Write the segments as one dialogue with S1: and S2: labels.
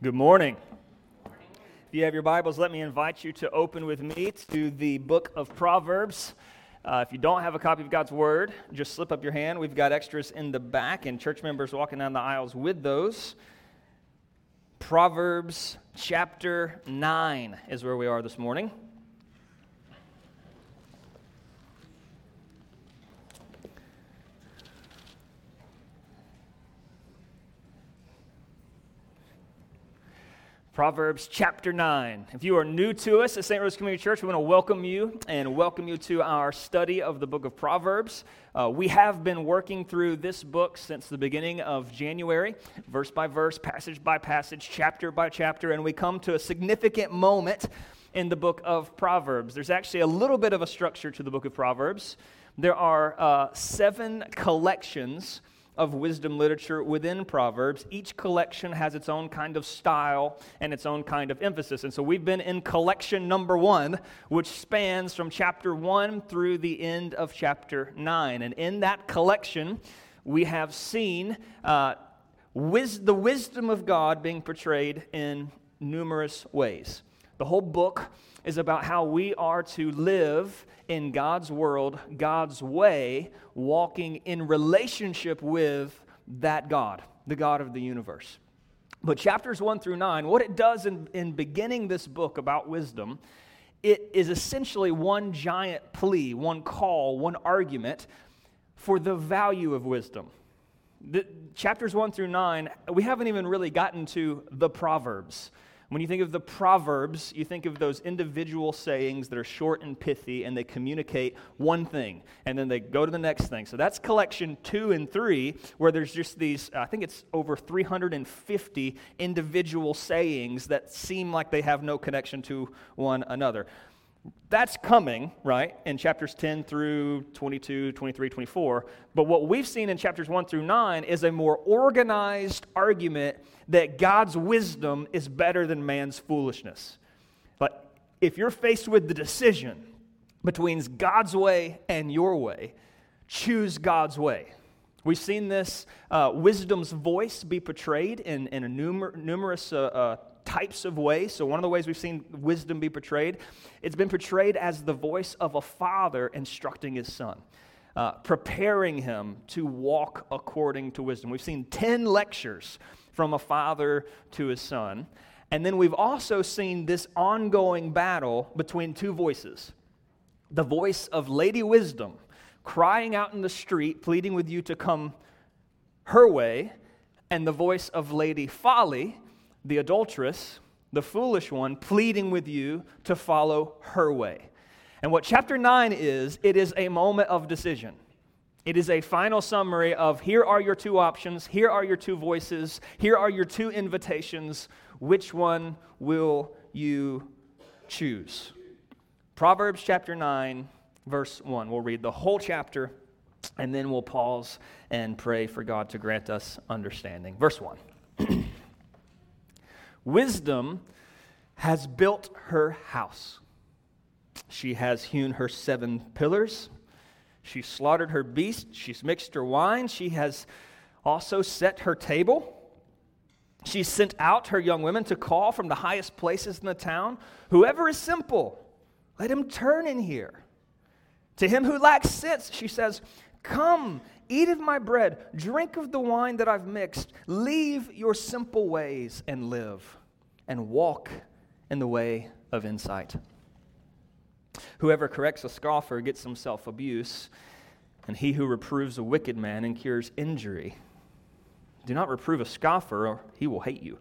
S1: Good morning. If you have your Bibles, let me invite you to open with me to the book of Proverbs. Uh, if you don't have a copy of God's Word, just slip up your hand. We've got extras in the back, and church members walking down the aisles with those. Proverbs chapter 9 is where we are this morning. Proverbs chapter 9. If you are new to us at St. Rose Community Church, we want to welcome you and welcome you to our study of the book of Proverbs. Uh, we have been working through this book since the beginning of January, verse by verse, passage by passage, chapter by chapter, and we come to a significant moment in the book of Proverbs. There's actually a little bit of a structure to the book of Proverbs. There are uh, seven collections of wisdom literature within Proverbs. Each collection has its own kind of style and its own kind of emphasis. And so we've been in collection number one, which spans from chapter one through the end of chapter nine. And in that collection, we have seen uh, wis- the wisdom of God being portrayed in numerous ways. The whole book is about how we are to live in God's world, God's way, walking in relationship with that God, the God of the universe. But chapters 1 through 9, what it does in, in beginning this book about wisdom, it is essentially one giant plea, one call, one argument for the value of wisdom. The, chapters 1 through 9, we haven't even really gotten to the Proverbs. When you think of the Proverbs, you think of those individual sayings that are short and pithy and they communicate one thing and then they go to the next thing. So that's collection two and three, where there's just these, I think it's over 350 individual sayings that seem like they have no connection to one another. That's coming, right, in chapters 10 through 22, 23, 24. But what we've seen in chapters 1 through 9 is a more organized argument that God's wisdom is better than man's foolishness. But if you're faced with the decision between God's way and your way, choose God's way. We've seen this uh, wisdom's voice be portrayed in, in a numer- numerous uh, uh, types of ways. So, one of the ways we've seen wisdom be portrayed, it's been portrayed as the voice of a father instructing his son. Uh, preparing him to walk according to wisdom. We've seen 10 lectures from a father to his son. And then we've also seen this ongoing battle between two voices the voice of Lady Wisdom crying out in the street, pleading with you to come her way, and the voice of Lady Folly the adulteress, the foolish one, pleading with you to follow her way. And what chapter 9 is, it is a moment of decision. It is a final summary of here are your two options, here are your two voices, here are your two invitations. Which one will you choose? Proverbs chapter 9, verse 1. We'll read the whole chapter and then we'll pause and pray for God to grant us understanding. Verse 1. Wisdom has built her house. She has hewn her seven pillars. She slaughtered her beasts. She's mixed her wine. She has also set her table. She sent out her young women to call from the highest places in the town Whoever is simple, let him turn in here. To him who lacks sense, she says, Come, eat of my bread, drink of the wine that I've mixed, leave your simple ways and live and walk in the way of insight. Whoever corrects a scoffer gets himself abuse, and he who reproves a wicked man incurs injury. Do not reprove a scoffer, or he will hate you.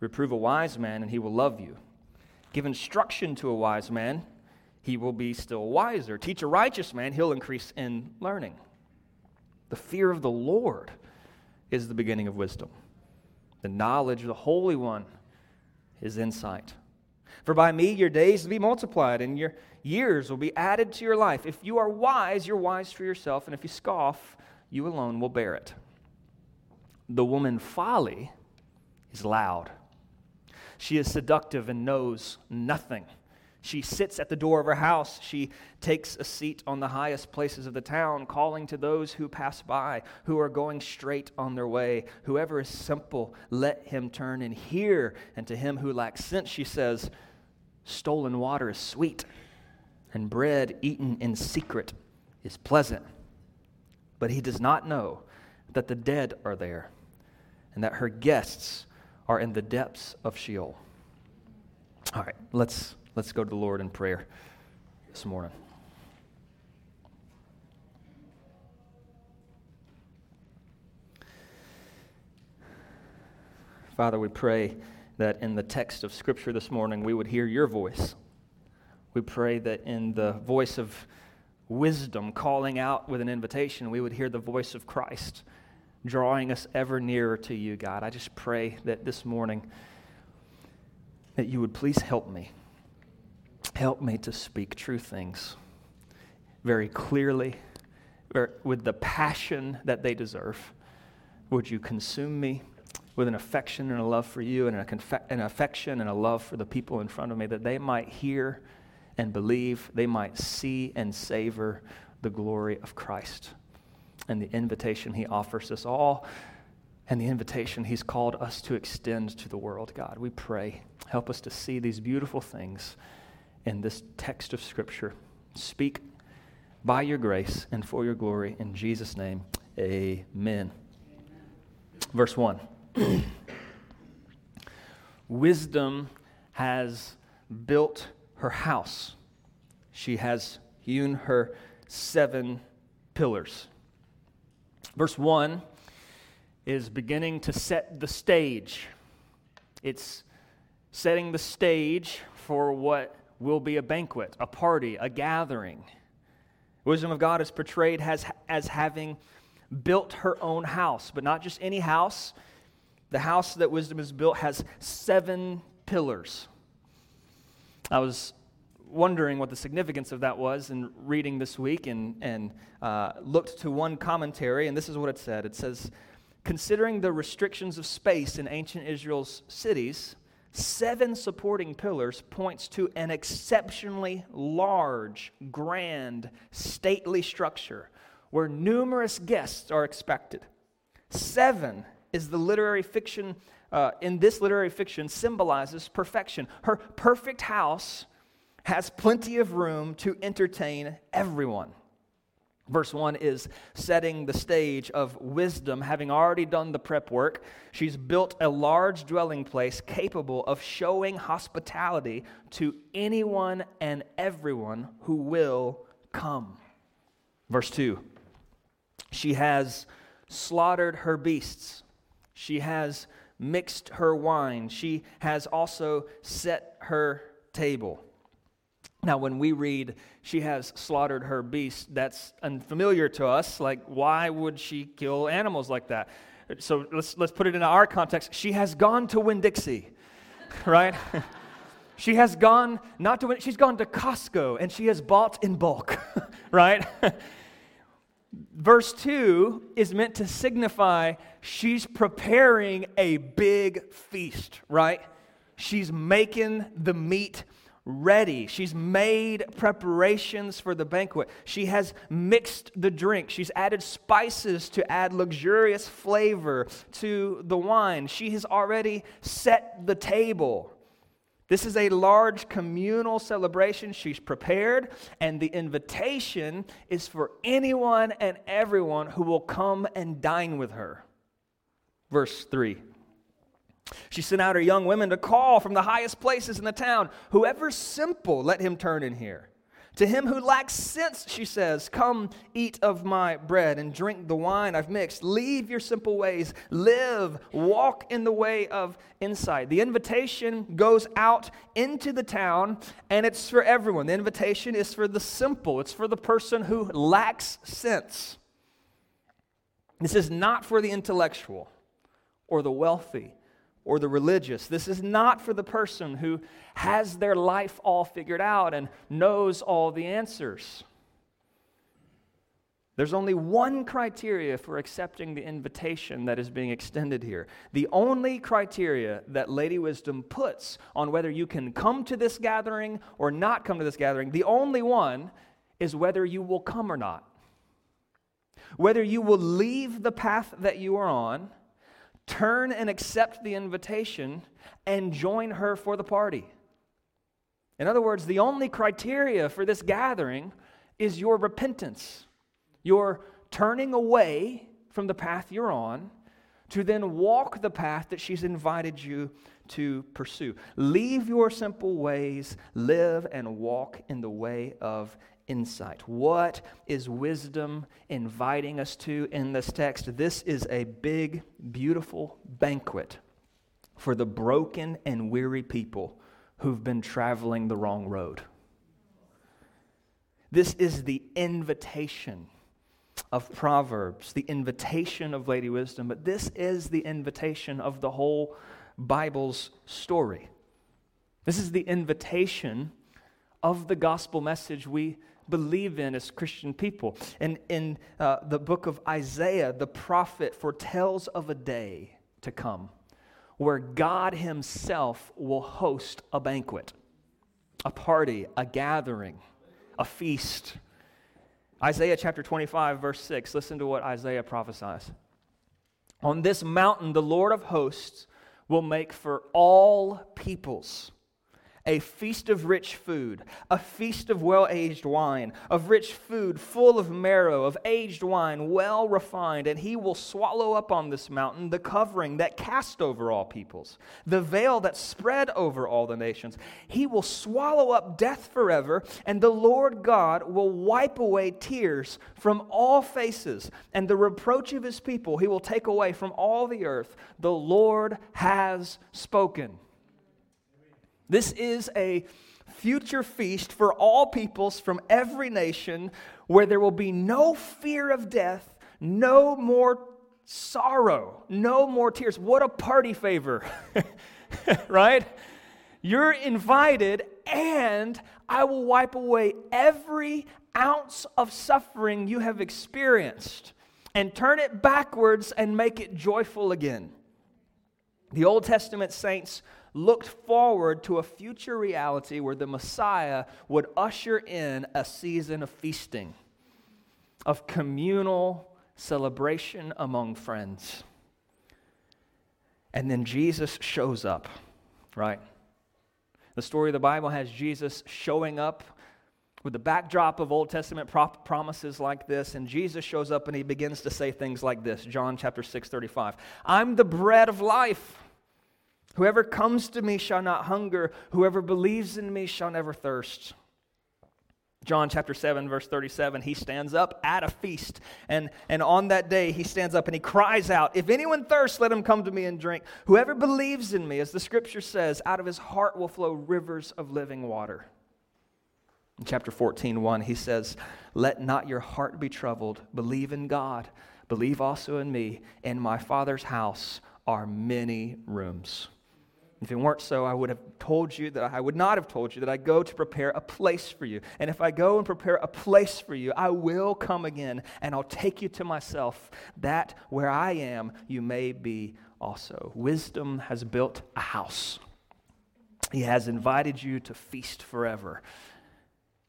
S1: Reprove a wise man, and he will love you. Give instruction to a wise man, he will be still wiser. Teach a righteous man, he'll increase in learning. The fear of the Lord is the beginning of wisdom. The knowledge of the Holy One is insight. For by me your days will be multiplied, and your years will be added to your life. If you are wise, you're wise for yourself, and if you scoff, you alone will bear it. The woman folly is loud. She is seductive and knows nothing. She sits at the door of her house. She takes a seat on the highest places of the town, calling to those who pass by, who are going straight on their way. Whoever is simple, let him turn and hear. And to him who lacks sense, she says, Stolen water is sweet, and bread eaten in secret is pleasant. But he does not know that the dead are there, and that her guests are in the depths of Sheol. All right, let's Let's go to the Lord in prayer this morning. Father, we pray that in the text of Scripture this morning we would hear your voice. We pray that in the voice of wisdom calling out with an invitation, we would hear the voice of Christ drawing us ever nearer to you, God. I just pray that this morning that you would please help me. Help me to speak true things very clearly, with the passion that they deserve. Would you consume me with an affection and a love for you and an affection and a love for the people in front of me that they might hear and believe, they might see and savor the glory of Christ and the invitation he offers us all and the invitation he's called us to extend to the world, God. We pray. Help us to see these beautiful things in this text of Scripture. Speak by your grace and for your glory. In Jesus' name, amen. Verse 1 Wisdom has built her house, she has hewn her seven pillars. Verse 1 is beginning to set the stage. It's setting the stage for what will be a banquet, a party, a gathering. Wisdom of God is portrayed as, as having built her own house, but not just any house. The house that wisdom has built has seven pillars. I was wondering what the significance of that was in reading this week and, and uh, looked to one commentary, and this is what it said. It says, Considering the restrictions of space in ancient Israel's cities, seven supporting pillars points to an exceptionally large, grand, stately structure where numerous guests are expected. Seven is the literary fiction, uh, in this literary fiction, symbolizes perfection. Her perfect house has plenty of room to entertain everyone. Verse 1 is setting the stage of wisdom, having already done the prep work. She's built a large dwelling place capable of showing hospitality to anyone and everyone who will come. Verse 2 She has slaughtered her beasts, she has mixed her wine, she has also set her table. Now, when we read, she has slaughtered her beast, that's unfamiliar to us. Like, why would she kill animals like that? So let's, let's put it in our context. She has gone to Winn Dixie, right? she has gone, not to Winn, she's gone to Costco and she has bought in bulk, right? Verse 2 is meant to signify she's preparing a big feast, right? She's making the meat ready. She's made preparations for the banquet. She has mixed the drink. She's added spices to add luxurious flavor to the wine. She has already set the table. This is a large communal celebration. She's prepared, and the invitation is for anyone and everyone who will come and dine with her. Verse 3. She sent out her young women to call from the highest places in the town Whoever's simple, let him turn in here. To him who lacks sense, she says, Come eat of my bread and drink the wine I've mixed. Leave your simple ways. Live, walk in the way of insight. The invitation goes out into the town, and it's for everyone. The invitation is for the simple, it's for the person who lacks sense. This is not for the intellectual or the wealthy or the religious. This is not for the person who has their life all figured out and knows all the answers. There's only one criteria for accepting the invitation that is being extended here. The only criteria that Lady Wisdom puts on whether you can come to this gathering or not come to this gathering, the only one is whether you will come or not. Whether you will leave the path that you are on, turn and accept the invitation, and join her for the party. In other words, the only criteria for this gathering is your repentance, your turning away from the path you're on to then walk the path that she's invited you to pursue. Leave your simple ways, live and walk in the way of insight. What is wisdom inviting us to in this text? This is a big, beautiful banquet for the broken and weary people who've been traveling the wrong road. This is the invitation of Proverbs, the invitation of Lady Wisdom, but this is the invitation of the whole Bible's story. This is the invitation of the gospel message we believe in as Christian people. And in uh, the book of Isaiah, the prophet foretells of a day to come where God Himself will host a banquet, a party, a gathering, a feast. Isaiah chapter 25, verse 6, listen to what Isaiah prophesies. On this mountain, the Lord of hosts will make for all peoples a feast of rich food, a feast of well aged wine, of rich food full of marrow, of aged wine well refined, and he will swallow up on this mountain the covering that cast over all peoples, the veil that spread over all the nations. He will swallow up death forever, and the Lord God will wipe away tears from all faces, and the reproach of his people he will take away from all the earth. The Lord has spoken. This is a future feast for all peoples from every nation where there will be no fear of death, no more sorrow, no more tears. What a party favor, right? You're invited, and I will wipe away every ounce of suffering you have experienced and turn it backwards and make it joyful again. The Old Testament saints looked forward to a future reality where the Messiah would usher in a season of feasting, of communal celebration among friends. And then Jesus shows up, right? The story of the Bible has Jesus showing up with the backdrop of Old Testament promises like this, and Jesus shows up and he begins to say things like this John chapter 6, 35. I'm the bread of life. Whoever comes to me shall not hunger. Whoever believes in me shall never thirst. John chapter 7, verse 37, he stands up at a feast. And, and on that day, he stands up and he cries out, If anyone thirsts, let him come to me and drink. Whoever believes in me, as the scripture says, out of his heart will flow rivers of living water. In chapter 14, 1, he says, Let not your heart be troubled. Believe in God. Believe also in me. In my Father's house are many rooms. If it weren't so, I would have told you that I would not have told you that I go to prepare a place for you. And if I go and prepare a place for you, I will come again and I'll take you to myself, that where I am, you may be also. Wisdom has built a house, He has invited you to feast forever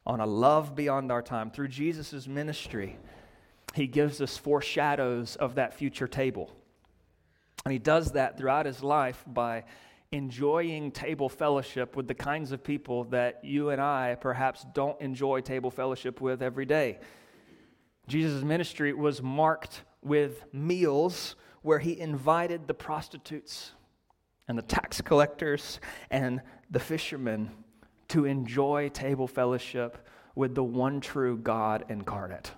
S1: on a love beyond our time. Through Jesus' ministry, He gives us foreshadows of that future table. And He does that throughout His life by enjoying table fellowship with the kinds of people that you and I perhaps don't enjoy table fellowship with every day. Jesus' ministry was marked with meals where he invited the prostitutes and the tax collectors and the fishermen to enjoy table fellowship with the one true God incarnate.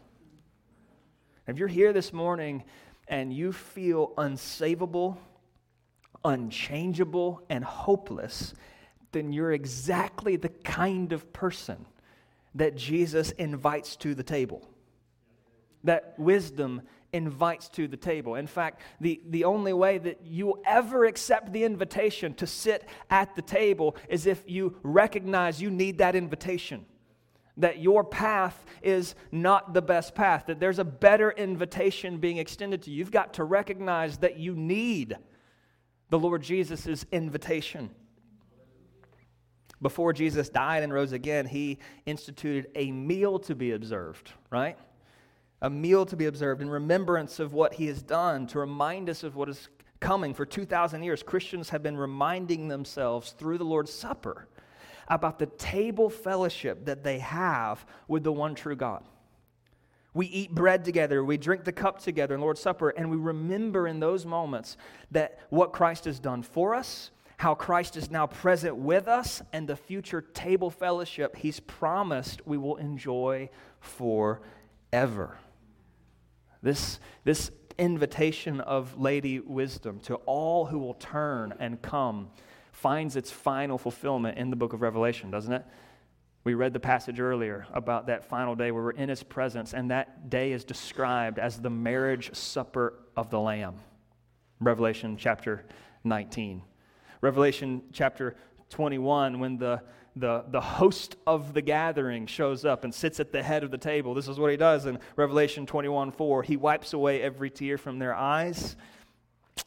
S1: If you're here this morning and you feel unsavable, unchangeable and hopeless, then you're exactly the kind of person that Jesus invites to the table. That wisdom invites to the table. In fact, the, the only way that you ever accept the invitation to sit at the table is if you recognize you need that invitation. that your path is not the best path, that there's a better invitation being extended to you. You've got to recognize that you need the Lord Jesus' invitation. Before Jesus died and rose again, he instituted a meal to be observed, right? A meal to be observed in remembrance of what he has done, to remind us of what is coming. For 2,000 years, Christians have been reminding themselves through the Lord's Supper about the table fellowship that they have with the one true God. We eat bread together, we drink the cup together in Lord's Supper, and we remember in those moments that what Christ has done for us, how Christ is now present with us, and the future table fellowship he's promised we will enjoy forever. This, this invitation of Lady Wisdom to all who will turn and come finds its final fulfillment in the book of Revelation, doesn't it? We read the passage earlier about that final day where we're in his presence, and that day is described as the marriage supper of the Lamb. Revelation chapter 19. Revelation chapter 21, when the, the, the host of the gathering shows up and sits at the head of the table, this is what he does in Revelation 21 4. He wipes away every tear from their eyes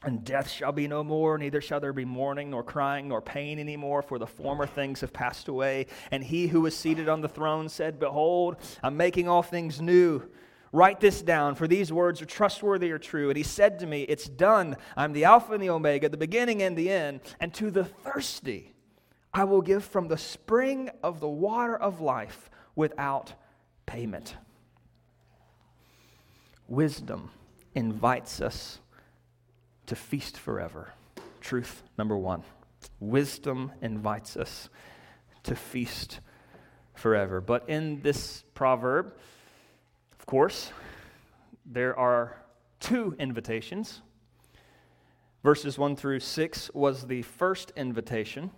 S1: and death shall be no more, neither shall there be mourning, nor crying, nor pain anymore, for the former things have passed away. And he who was seated on the throne said, Behold, I'm making all things new. Write this down, for these words are trustworthy or true. And he said to me, It's done. I'm the Alpha and the Omega, the beginning and the end. And to the thirsty, I will give from the spring of the water of life without payment. Wisdom invites us to feast forever. Truth number one wisdom invites us to feast forever. But in this proverb, of course, there are two invitations. Verses 1 through 6 was the first invitation.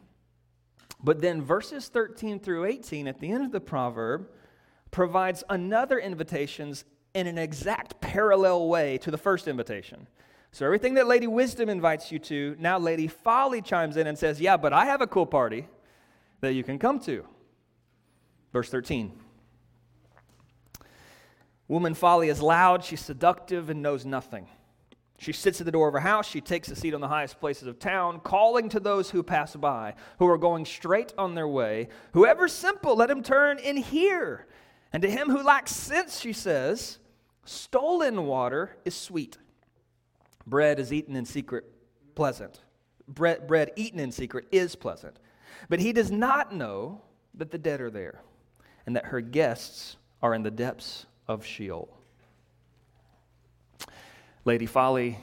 S1: But then verses 13 through 18 at the end of the proverb provides another invitation in an exact parallel way to the first invitation. So, everything that Lady Wisdom invites you to, now Lady Folly chimes in and says, Yeah, but I have a cool party that you can come to. Verse 13. Woman Folly is loud, she's seductive, and knows nothing. She sits at the door of her house. She takes a seat on the highest places of town, calling to those who pass by, who are going straight on their way. Whoever's simple, let him turn in here. And to him who lacks sense, she says, stolen water is sweet. Bread is eaten in secret, pleasant. Bread, bread eaten in secret is pleasant. But he does not know that the dead are there and that her guests are in the depths of Sheol. Lady Folly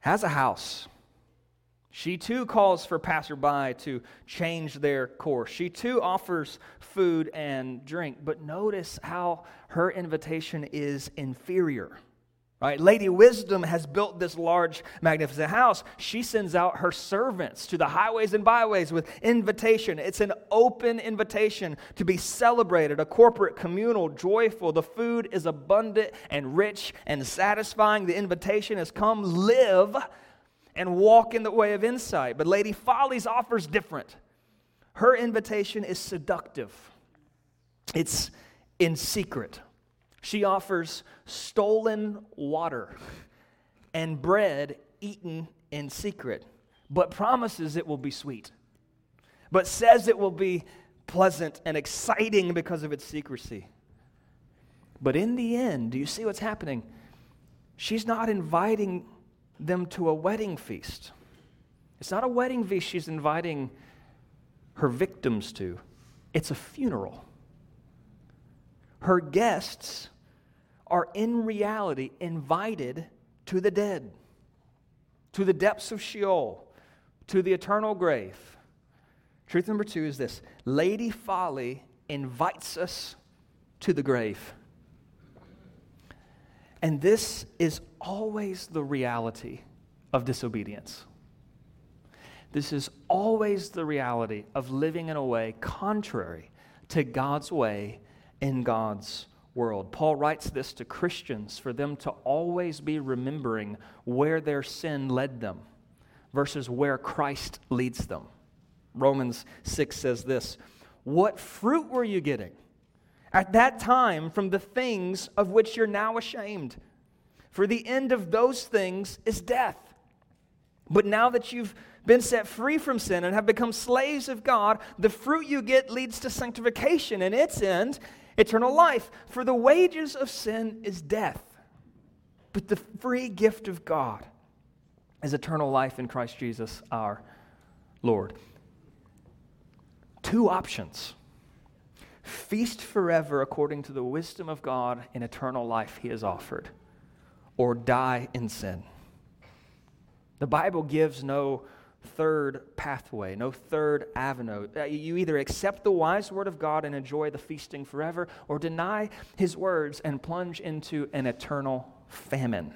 S1: has a house. She too calls for passerby to change their course. She too offers food and drink. But notice how her invitation is inferior. Right? Lady Wisdom has built this large, magnificent house. She sends out her servants to the highways and byways with invitation. It's an open invitation to be celebrated, a corporate, communal, joyful. The food is abundant and rich and satisfying. The invitation has come live and walk in the way of insight. But Lady Follies offers different. Her invitation is seductive, it's in secret. She offers stolen water and bread eaten in secret, but promises it will be sweet, but says it will be pleasant and exciting because of its secrecy. But in the end, do you see what's happening? She's not inviting them to a wedding feast. It's not a wedding feast she's inviting her victims to, it's a funeral. Her guests are in reality invited to the dead, to the depths of Sheol, to the eternal grave. Truth number two is this Lady Folly invites us to the grave. And this is always the reality of disobedience. This is always the reality of living in a way contrary to God's way in God's world. Paul writes this to Christians for them to always be remembering where their sin led them versus where Christ leads them. Romans 6 says this What fruit were you getting at that time from the things of which you're now ashamed. For the end of those things is death. But now that you've been set free from sin and have become slaves of God, the fruit you get leads to sanctification, and its end, eternal life. For the wages of sin is death, but the free gift of God is eternal life in Christ Jesus our Lord. Two options feast forever according to the wisdom of God in eternal life he has offered, or die in sin. The Bible gives no third pathway, no third avenue. Uh, you either accept the wise word of God and enjoy the feasting forever, or deny his words and plunge into an eternal famine.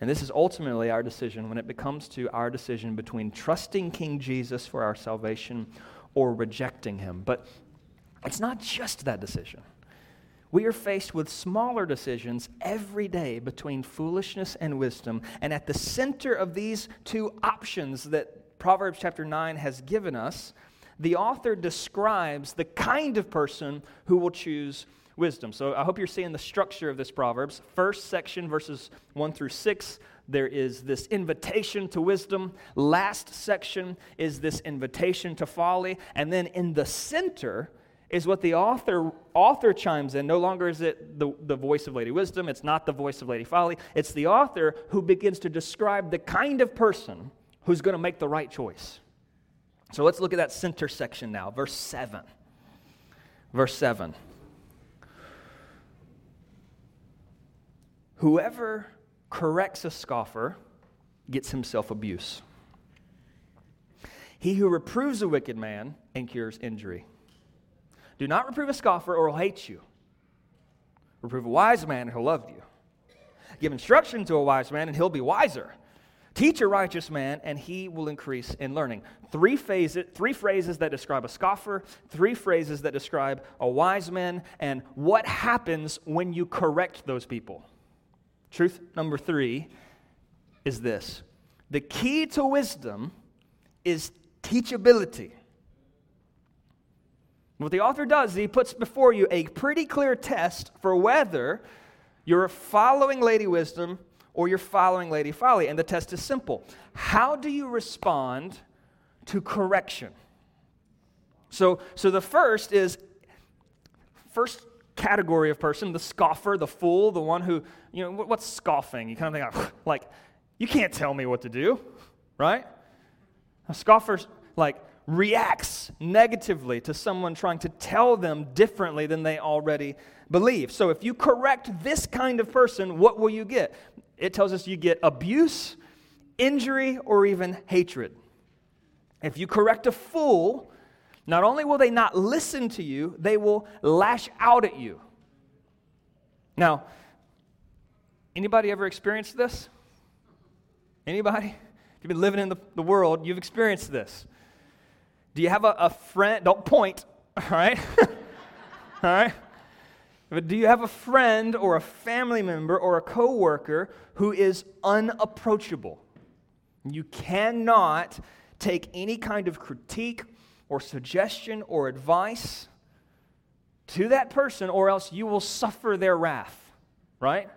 S1: And this is ultimately our decision when it comes to our decision between trusting King Jesus for our salvation or rejecting him. But it's not just that decision. We are faced with smaller decisions every day between foolishness and wisdom. And at the center of these two options that Proverbs chapter 9 has given us, the author describes the kind of person who will choose wisdom. So I hope you're seeing the structure of this Proverbs. First section, verses 1 through 6, there is this invitation to wisdom. Last section is this invitation to folly. And then in the center, is what the author, author chimes in. No longer is it the, the voice of Lady Wisdom, it's not the voice of Lady Folly. It's the author who begins to describe the kind of person who's going to make the right choice. So let's look at that center section now, verse 7. Verse 7. Whoever corrects a scoffer gets himself abuse. He who reproves a wicked man incurs injury. Do not reprove a scoffer, or he'll hate you. Reprove a wise man, and he'll love you. Give instruction to a wise man, and he'll be wiser. Teach a righteous man, and he will increase in learning. Three, phases, three phrases that describe a scoffer, three phrases that describe a wise man, and what happens when you correct those people. Truth number three is this the key to wisdom is teachability. What the author does is he puts before you a pretty clear test for whether you're following Lady Wisdom or you're following Lady Folly. And the test is simple How do you respond to correction? So, so the first is first category of person the scoffer, the fool, the one who, you know, what's scoffing? You kind of think, of, like, you can't tell me what to do, right? A scoffer's like, reacts negatively to someone trying to tell them differently than they already believe. So if you correct this kind of person, what will you get? It tells us you get abuse, injury, or even hatred. If you correct a fool, not only will they not listen to you, they will lash out at you. Now, anybody ever experienced this? Anybody? If you've been living in the, the world, you've experienced this. Do you have a, a friend? Don't point, all right? all right? But do you have a friend or a family member or a coworker who is unapproachable? You cannot take any kind of critique or suggestion or advice to that person, or else you will suffer their wrath, right?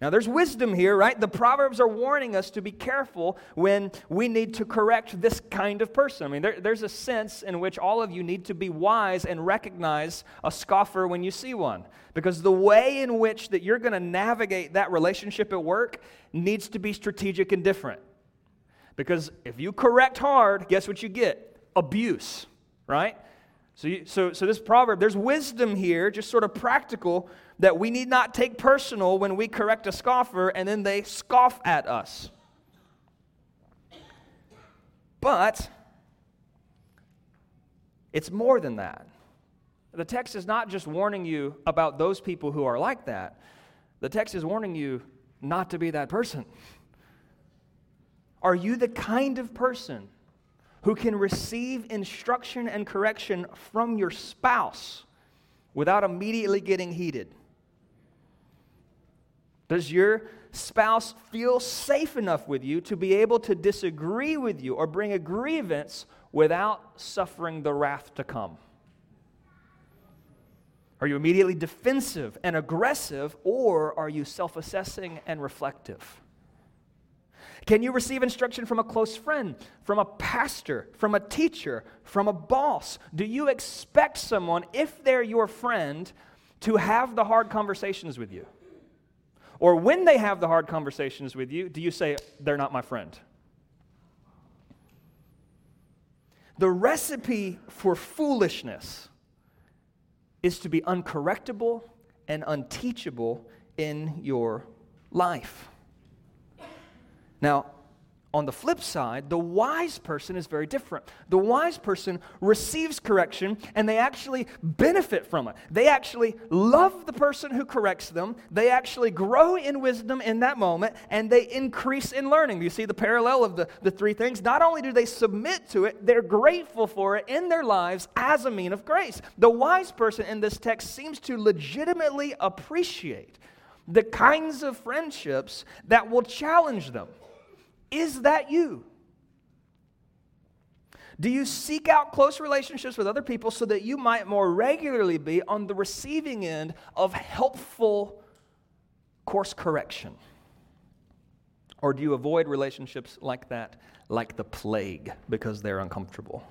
S1: Now, there's wisdom here, right? The Proverbs are warning us to be careful when we need to correct this kind of person. I mean, there, there's a sense in which all of you need to be wise and recognize a scoffer when you see one. Because the way in which that you're going to navigate that relationship at work needs to be strategic and different. Because if you correct hard, guess what you get? Abuse, right? So, you, so, so this proverb, there's wisdom here, just sort of practical that we need not take personal when we correct a scoffer and then they scoff at us. But it's more than that. The text is not just warning you about those people who are like that, the text is warning you not to be that person. Are you the kind of person who can receive instruction and correction from your spouse without immediately getting heated? Does your spouse feel safe enough with you to be able to disagree with you or bring a grievance without suffering the wrath to come? Are you immediately defensive and aggressive, or are you self assessing and reflective? Can you receive instruction from a close friend, from a pastor, from a teacher, from a boss? Do you expect someone, if they're your friend, to have the hard conversations with you? Or when they have the hard conversations with you, do you say, they're not my friend? The recipe for foolishness is to be uncorrectable and unteachable in your life. Now, on the flip side, the wise person is very different. The wise person receives correction and they actually benefit from it. They actually love the person who corrects them. They actually grow in wisdom in that moment and they increase in learning. You see the parallel of the, the three things? Not only do they submit to it, they're grateful for it in their lives as a mean of grace. The wise person in this text seems to legitimately appreciate the kinds of friendships that will challenge them is that you? Do you seek out close relationships with other people so that you might more regularly be on the receiving end of helpful course correction? Or do you avoid relationships like that, like the plague, because they're uncomfortable?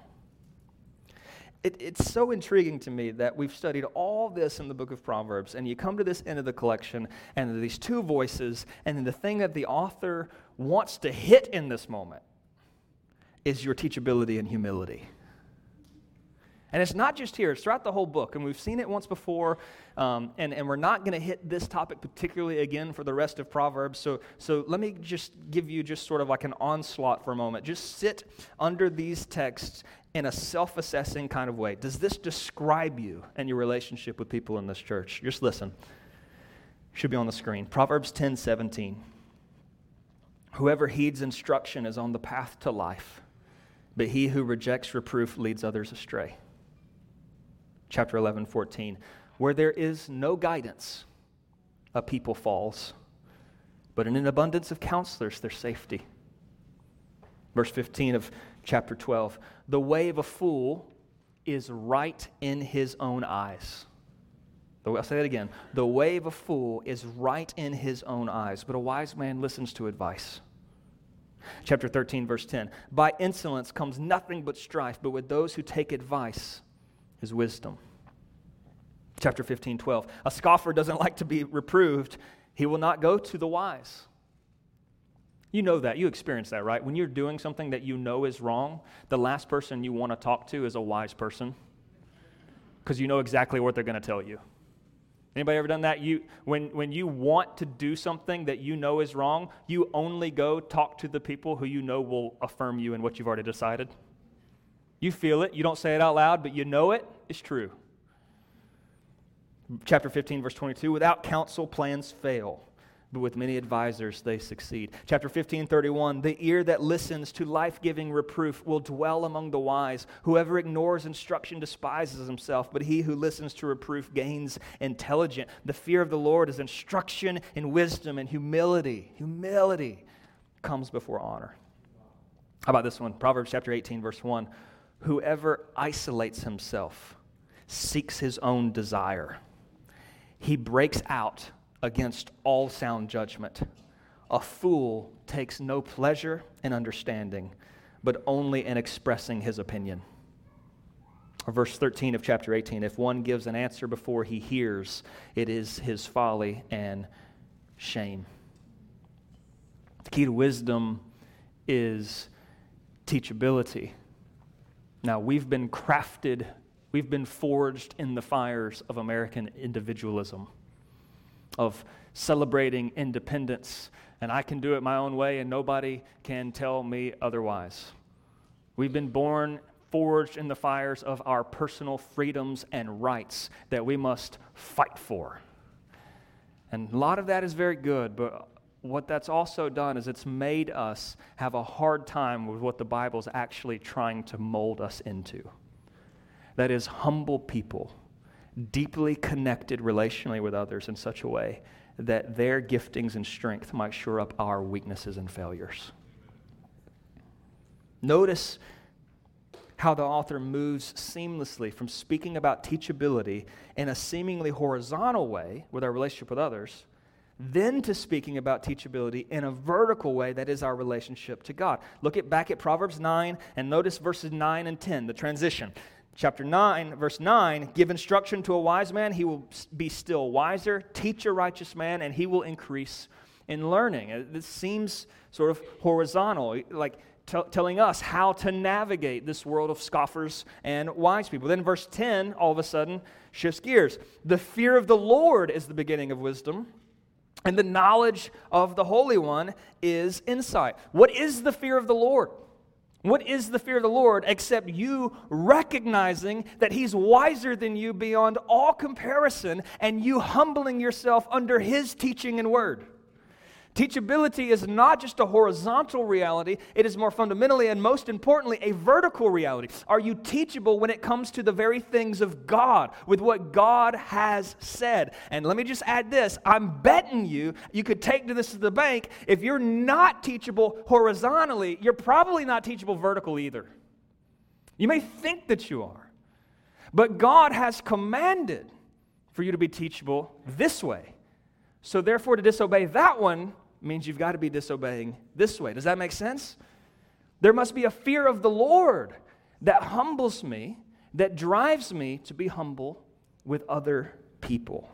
S1: It, it's so intriguing to me that we've studied all this in the book of Proverbs, and you come to this end of the collection, and these two voices, and the thing that the author wants to hit in this moment is your teachability and humility. And it's not just here, it's throughout the whole book. And we've seen it once before, um, and, and we're not going to hit this topic particularly again for the rest of Proverbs. So, so let me just give you just sort of like an onslaught for a moment. Just sit under these texts in a self assessing kind of way. Does this describe you and your relationship with people in this church? Just listen. Should be on the screen. Proverbs 10 17. Whoever heeds instruction is on the path to life, but he who rejects reproof leads others astray. Chapter 11 14. Where there is no guidance, a people falls, but in an abundance of counselors, there's safety. Verse 15 of chapter 12. The way of a fool is right in his own eyes. I'll say that again. The way of a fool is right in his own eyes, but a wise man listens to advice. Chapter 13, verse 10. By insolence comes nothing but strife, but with those who take advice is wisdom. Chapter 15, 12. A scoffer doesn't like to be reproved, he will not go to the wise. You know that. You experience that, right? When you're doing something that you know is wrong, the last person you want to talk to is a wise person because you know exactly what they're going to tell you. Anybody ever done that? You, when, when you want to do something that you know is wrong, you only go talk to the people who you know will affirm you in what you've already decided. You feel it. You don't say it out loud, but you know it. It's true. Chapter 15, verse 22 without counsel, plans fail but with many advisors they succeed. Chapter 15, 31 The ear that listens to life giving reproof will dwell among the wise. Whoever ignores instruction despises himself, but he who listens to reproof gains intelligence. The fear of the Lord is instruction in wisdom and humility. Humility comes before honor. How about this one? Proverbs chapter 18, verse 1. Whoever isolates himself seeks his own desire. He breaks out against all sound judgment. A fool takes no pleasure in understanding, but only in expressing his opinion. Or verse 13 of chapter 18 if one gives an answer before he hears, it is his folly and shame. The key to wisdom is teachability. Now, we've been crafted, we've been forged in the fires of American individualism of celebrating independence, and I can do it my own way, and nobody can tell me otherwise. We've been born forged in the fires of our personal freedoms and rights that we must fight for. And a lot of that is very good, but what that's also done is it's made us have a hard time with what the Bible's actually trying to mold us into. That is, humble people deeply connected relationally with others in such a way that their giftings and strength might shore up our weaknesses and failures. Notice how the author moves seamlessly from speaking about teachability in a seemingly horizontal way with our relationship with others, then to speaking about teachability in a vertical way that is our relationship to God. Look at back at Proverbs 9 and notice verses 9 and 10, the transition. Chapter 9, verse 9 give instruction to a wise man, he will be still wiser. Teach a righteous man, and he will increase in learning. Uh, this seems sort of horizontal, like t- telling us how to navigate this world of scoffers and wise people. Then, verse 10 all of a sudden shifts gears. The fear of the Lord is the beginning of wisdom. And the knowledge of the Holy One is insight. What is the fear of the Lord? What is the fear of the Lord except you recognizing that He's wiser than you beyond all comparison and you humbling yourself under His teaching and word? Teachability is not just a horizontal reality, it is more fundamentally and most importantly a vertical reality. Are you teachable when it comes to the very things of God, with what God has said? And let me just add this I'm betting you, you could take to this to the bank. If you're not teachable horizontally, you're probably not teachable vertical either. You may think that you are, but God has commanded for you to be teachable this way. So, therefore, to disobey that one means you've got to be disobeying this way. Does that make sense? There must be a fear of the Lord that humbles me, that drives me to be humble with other people.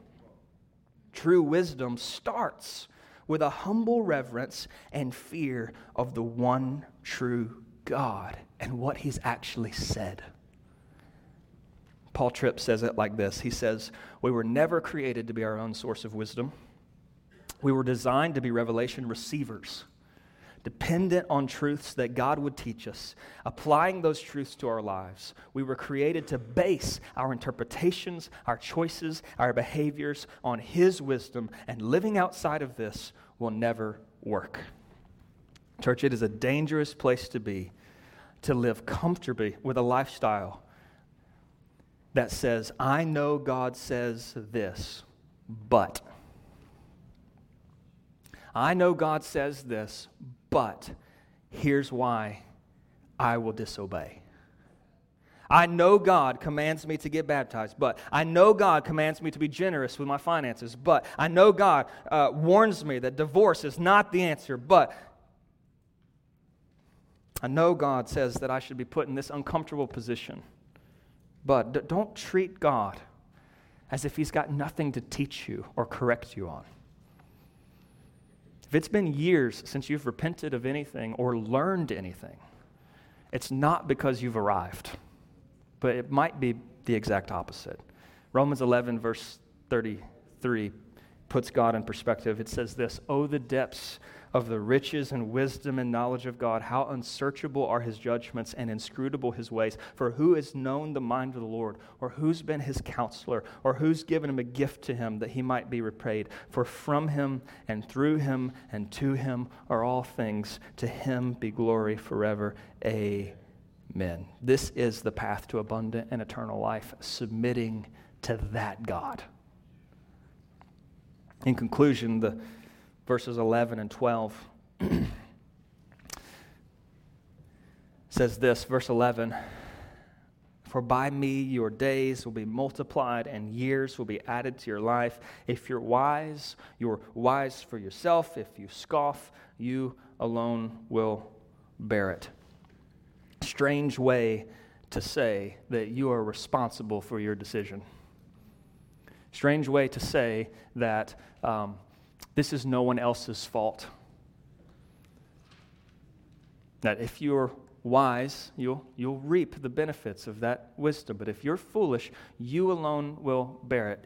S1: True wisdom starts with a humble reverence and fear of the one true God and what He's actually said. Paul Tripp says it like this He says, We were never created to be our own source of wisdom. We were designed to be revelation receivers, dependent on truths that God would teach us, applying those truths to our lives. We were created to base our interpretations, our choices, our behaviors on His wisdom, and living outside of this will never work. Church, it is a dangerous place to be to live comfortably with a lifestyle that says, I know God says this, but. I know God says this, but here's why I will disobey. I know God commands me to get baptized, but I know God commands me to be generous with my finances, but I know God uh, warns me that divorce is not the answer, but I know God says that I should be put in this uncomfortable position. But d- don't treat God as if He's got nothing to teach you or correct you on. If it's been years since you've repented of anything or learned anything, it's not because you've arrived, but it might be the exact opposite. Romans 11, verse 33, puts God in perspective. It says this Oh, the depths of the riches and wisdom and knowledge of God. How unsearchable are his judgments and inscrutable his ways. For who has known the mind of the Lord, or who's been his counselor, or who's given him a gift to him that he might be repaid? For from him and through him and to him are all things. To him be glory forever. Amen. This is the path to abundant and eternal life, submitting to that God. In conclusion, the verses 11 and 12 says this, verse 11 For by me your days will be multiplied and years will be added to your life. If you're wise, you're wise for yourself. If you scoff, you alone will bear it. Strange way to say that you are responsible for your decision. Strange way to say that. Um, this is no one else's fault. That if you're wise, you'll, you'll reap the benefits of that wisdom. But if you're foolish, you alone will bear it.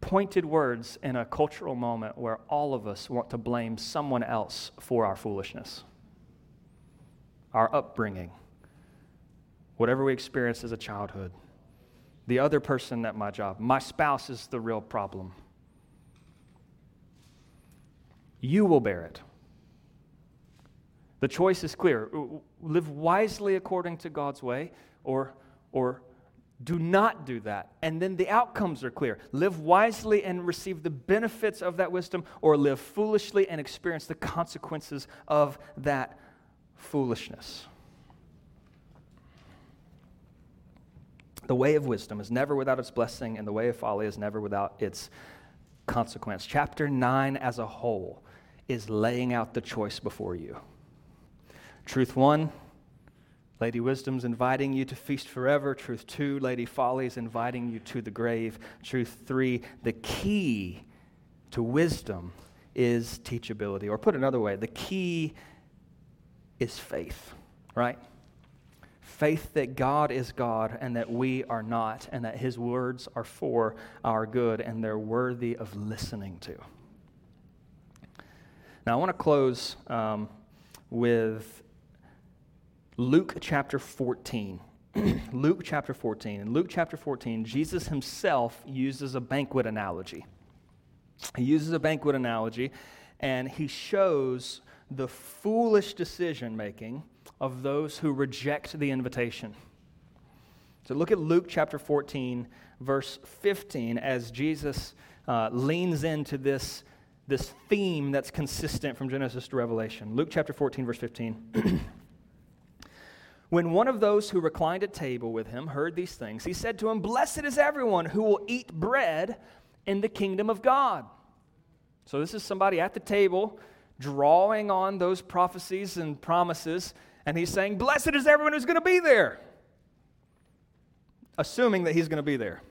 S1: Pointed words in a cultural moment where all of us want to blame someone else for our foolishness, our upbringing, whatever we experienced as a childhood, the other person at my job. My spouse is the real problem you will bear it. The choice is clear uh, live wisely according to God's way, or, or do not do that. And then the outcomes are clear. Live wisely and receive the benefits of that wisdom, or live foolishly and experience the consequences of that foolishness. The way of wisdom is never without its blessing, and the way of folly is never without its consequence. Chapter 9 as a whole is laying out the choice before you. Truth 1, Lady Wisdom's inviting you to feast forever. Truth 2, Lady Folly's inviting you to the grave. Truth 3, the key to wisdom is teachability. Or put another way, the key is faith, right? faith that God is God and that we are not, and that His words are for our good and they're worthy of listening to. Now, I want to close um, with Luke chapter 14. Luke chapter 14. In Luke chapter 14, Jesus himself uses a banquet analogy. He uses a banquet analogy and he shows the foolish decision making of those who reject the invitation. So look at Luke chapter 14, verse 15, as Jesus uh, leans into this, this theme that's consistent from Genesis to Revelation. Luke chapter 14, verse 15. when one of those who reclined at table with him heard these things, he said to him, Blessed is everyone who will eat bread in the kingdom of God. So this is somebody at the table drawing on those prophecies and promises and he's saying, Blessed is everyone who's going to be there, assuming that he's going to be there.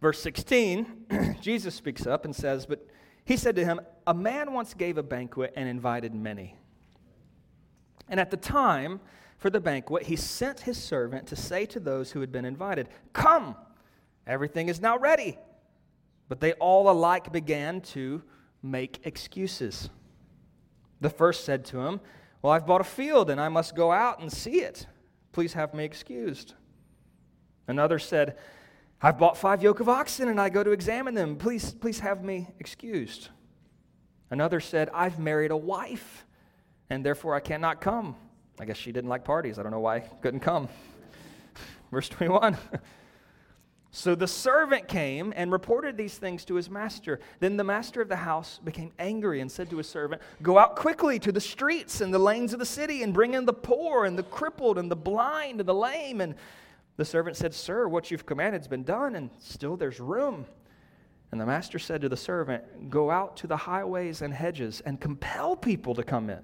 S1: Verse 16, Jesus speaks up and says, But he said to him, A man once gave a banquet and invited many. And at the time for the banquet, he sent his servant to say to those who had been invited, Come, everything is now ready. But they all alike began to make excuses. The first said to him, well, I've bought a field and I must go out and see it. Please have me excused. Another said, I've bought five yoke of oxen and I go to examine them. Please, please have me excused. Another said, I've married a wife and therefore I cannot come. I guess she didn't like parties. I don't know why I couldn't come. Verse 21. So the servant came and reported these things to his master. Then the master of the house became angry and said to his servant, Go out quickly to the streets and the lanes of the city and bring in the poor and the crippled and the blind and the lame. And the servant said, Sir, what you've commanded has been done, and still there's room. And the master said to the servant, Go out to the highways and hedges and compel people to come in,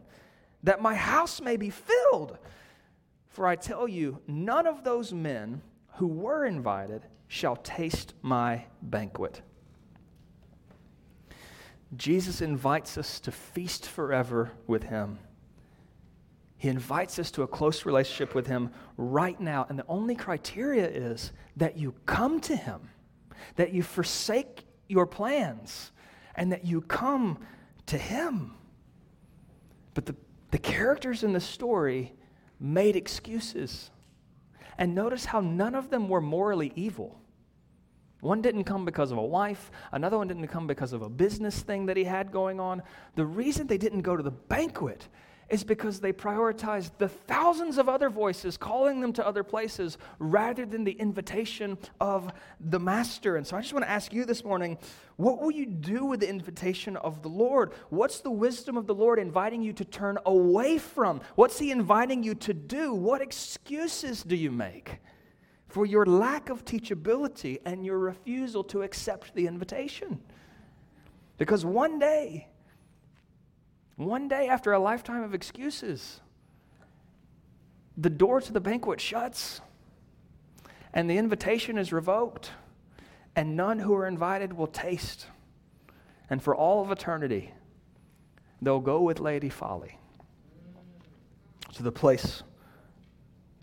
S1: that my house may be filled. For I tell you, none of those men who were invited shall taste my banquet. Jesus invites us to feast forever with him. He invites us to a close relationship with him right now. And the only criteria is that you come to him, that you forsake your plans, and that you come to him. But the, the characters in the story made excuses. And notice how none of them were morally evil. One didn't come because of a wife, another one didn't come because of a business thing that he had going on. The reason they didn't go to the banquet is because they prioritized the thousands of other voices calling them to other places rather than the invitation of the master. And so I just want to ask you this morning what will you do with the invitation of the Lord? What's the wisdom of the Lord inviting you to turn away from? What's he inviting you to do? What excuses do you make? for your lack of teachability and your refusal to accept the invitation. Because one day, one day after a lifetime of excuses, the door to the banquet shuts and the invitation is revoked, and none who are invited will taste. And for all of eternity, they'll go with Lady Folly to the place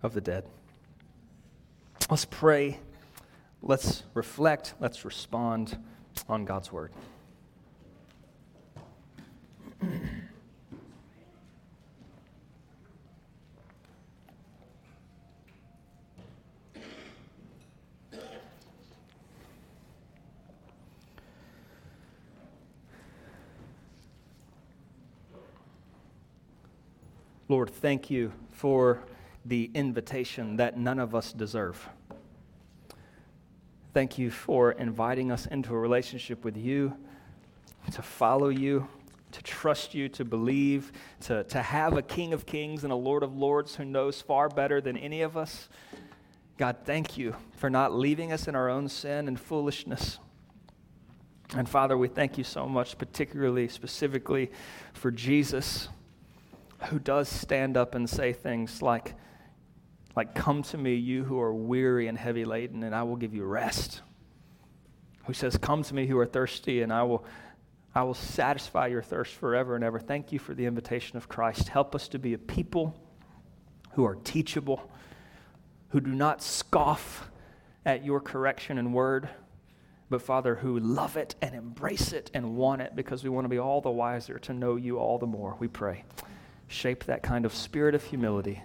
S1: of the dead. Let's pray. Let's reflect. Let's respond on God's word. Lord, thank you for the invitation that none of us deserve. Thank you for inviting us into a relationship with you, to follow you, to trust you, to believe, to, to have a King of Kings and a Lord of Lords who knows far better than any of us. God, thank you for not leaving us in our own sin and foolishness. And Father, we thank you so much, particularly, specifically for Jesus, who does stand up and say things like, like, Come to me, you who are weary and heavy laden, and I will give you rest. Who says, Come to me who are thirsty, and I will, I will satisfy your thirst forever and ever. Thank you for the invitation of Christ. Help us to be a people who are teachable, who do not scoff at your correction and word, but Father, who love it and embrace it and want it because we want to be all the wiser to know you all the more. We pray. Shape that kind of spirit of humility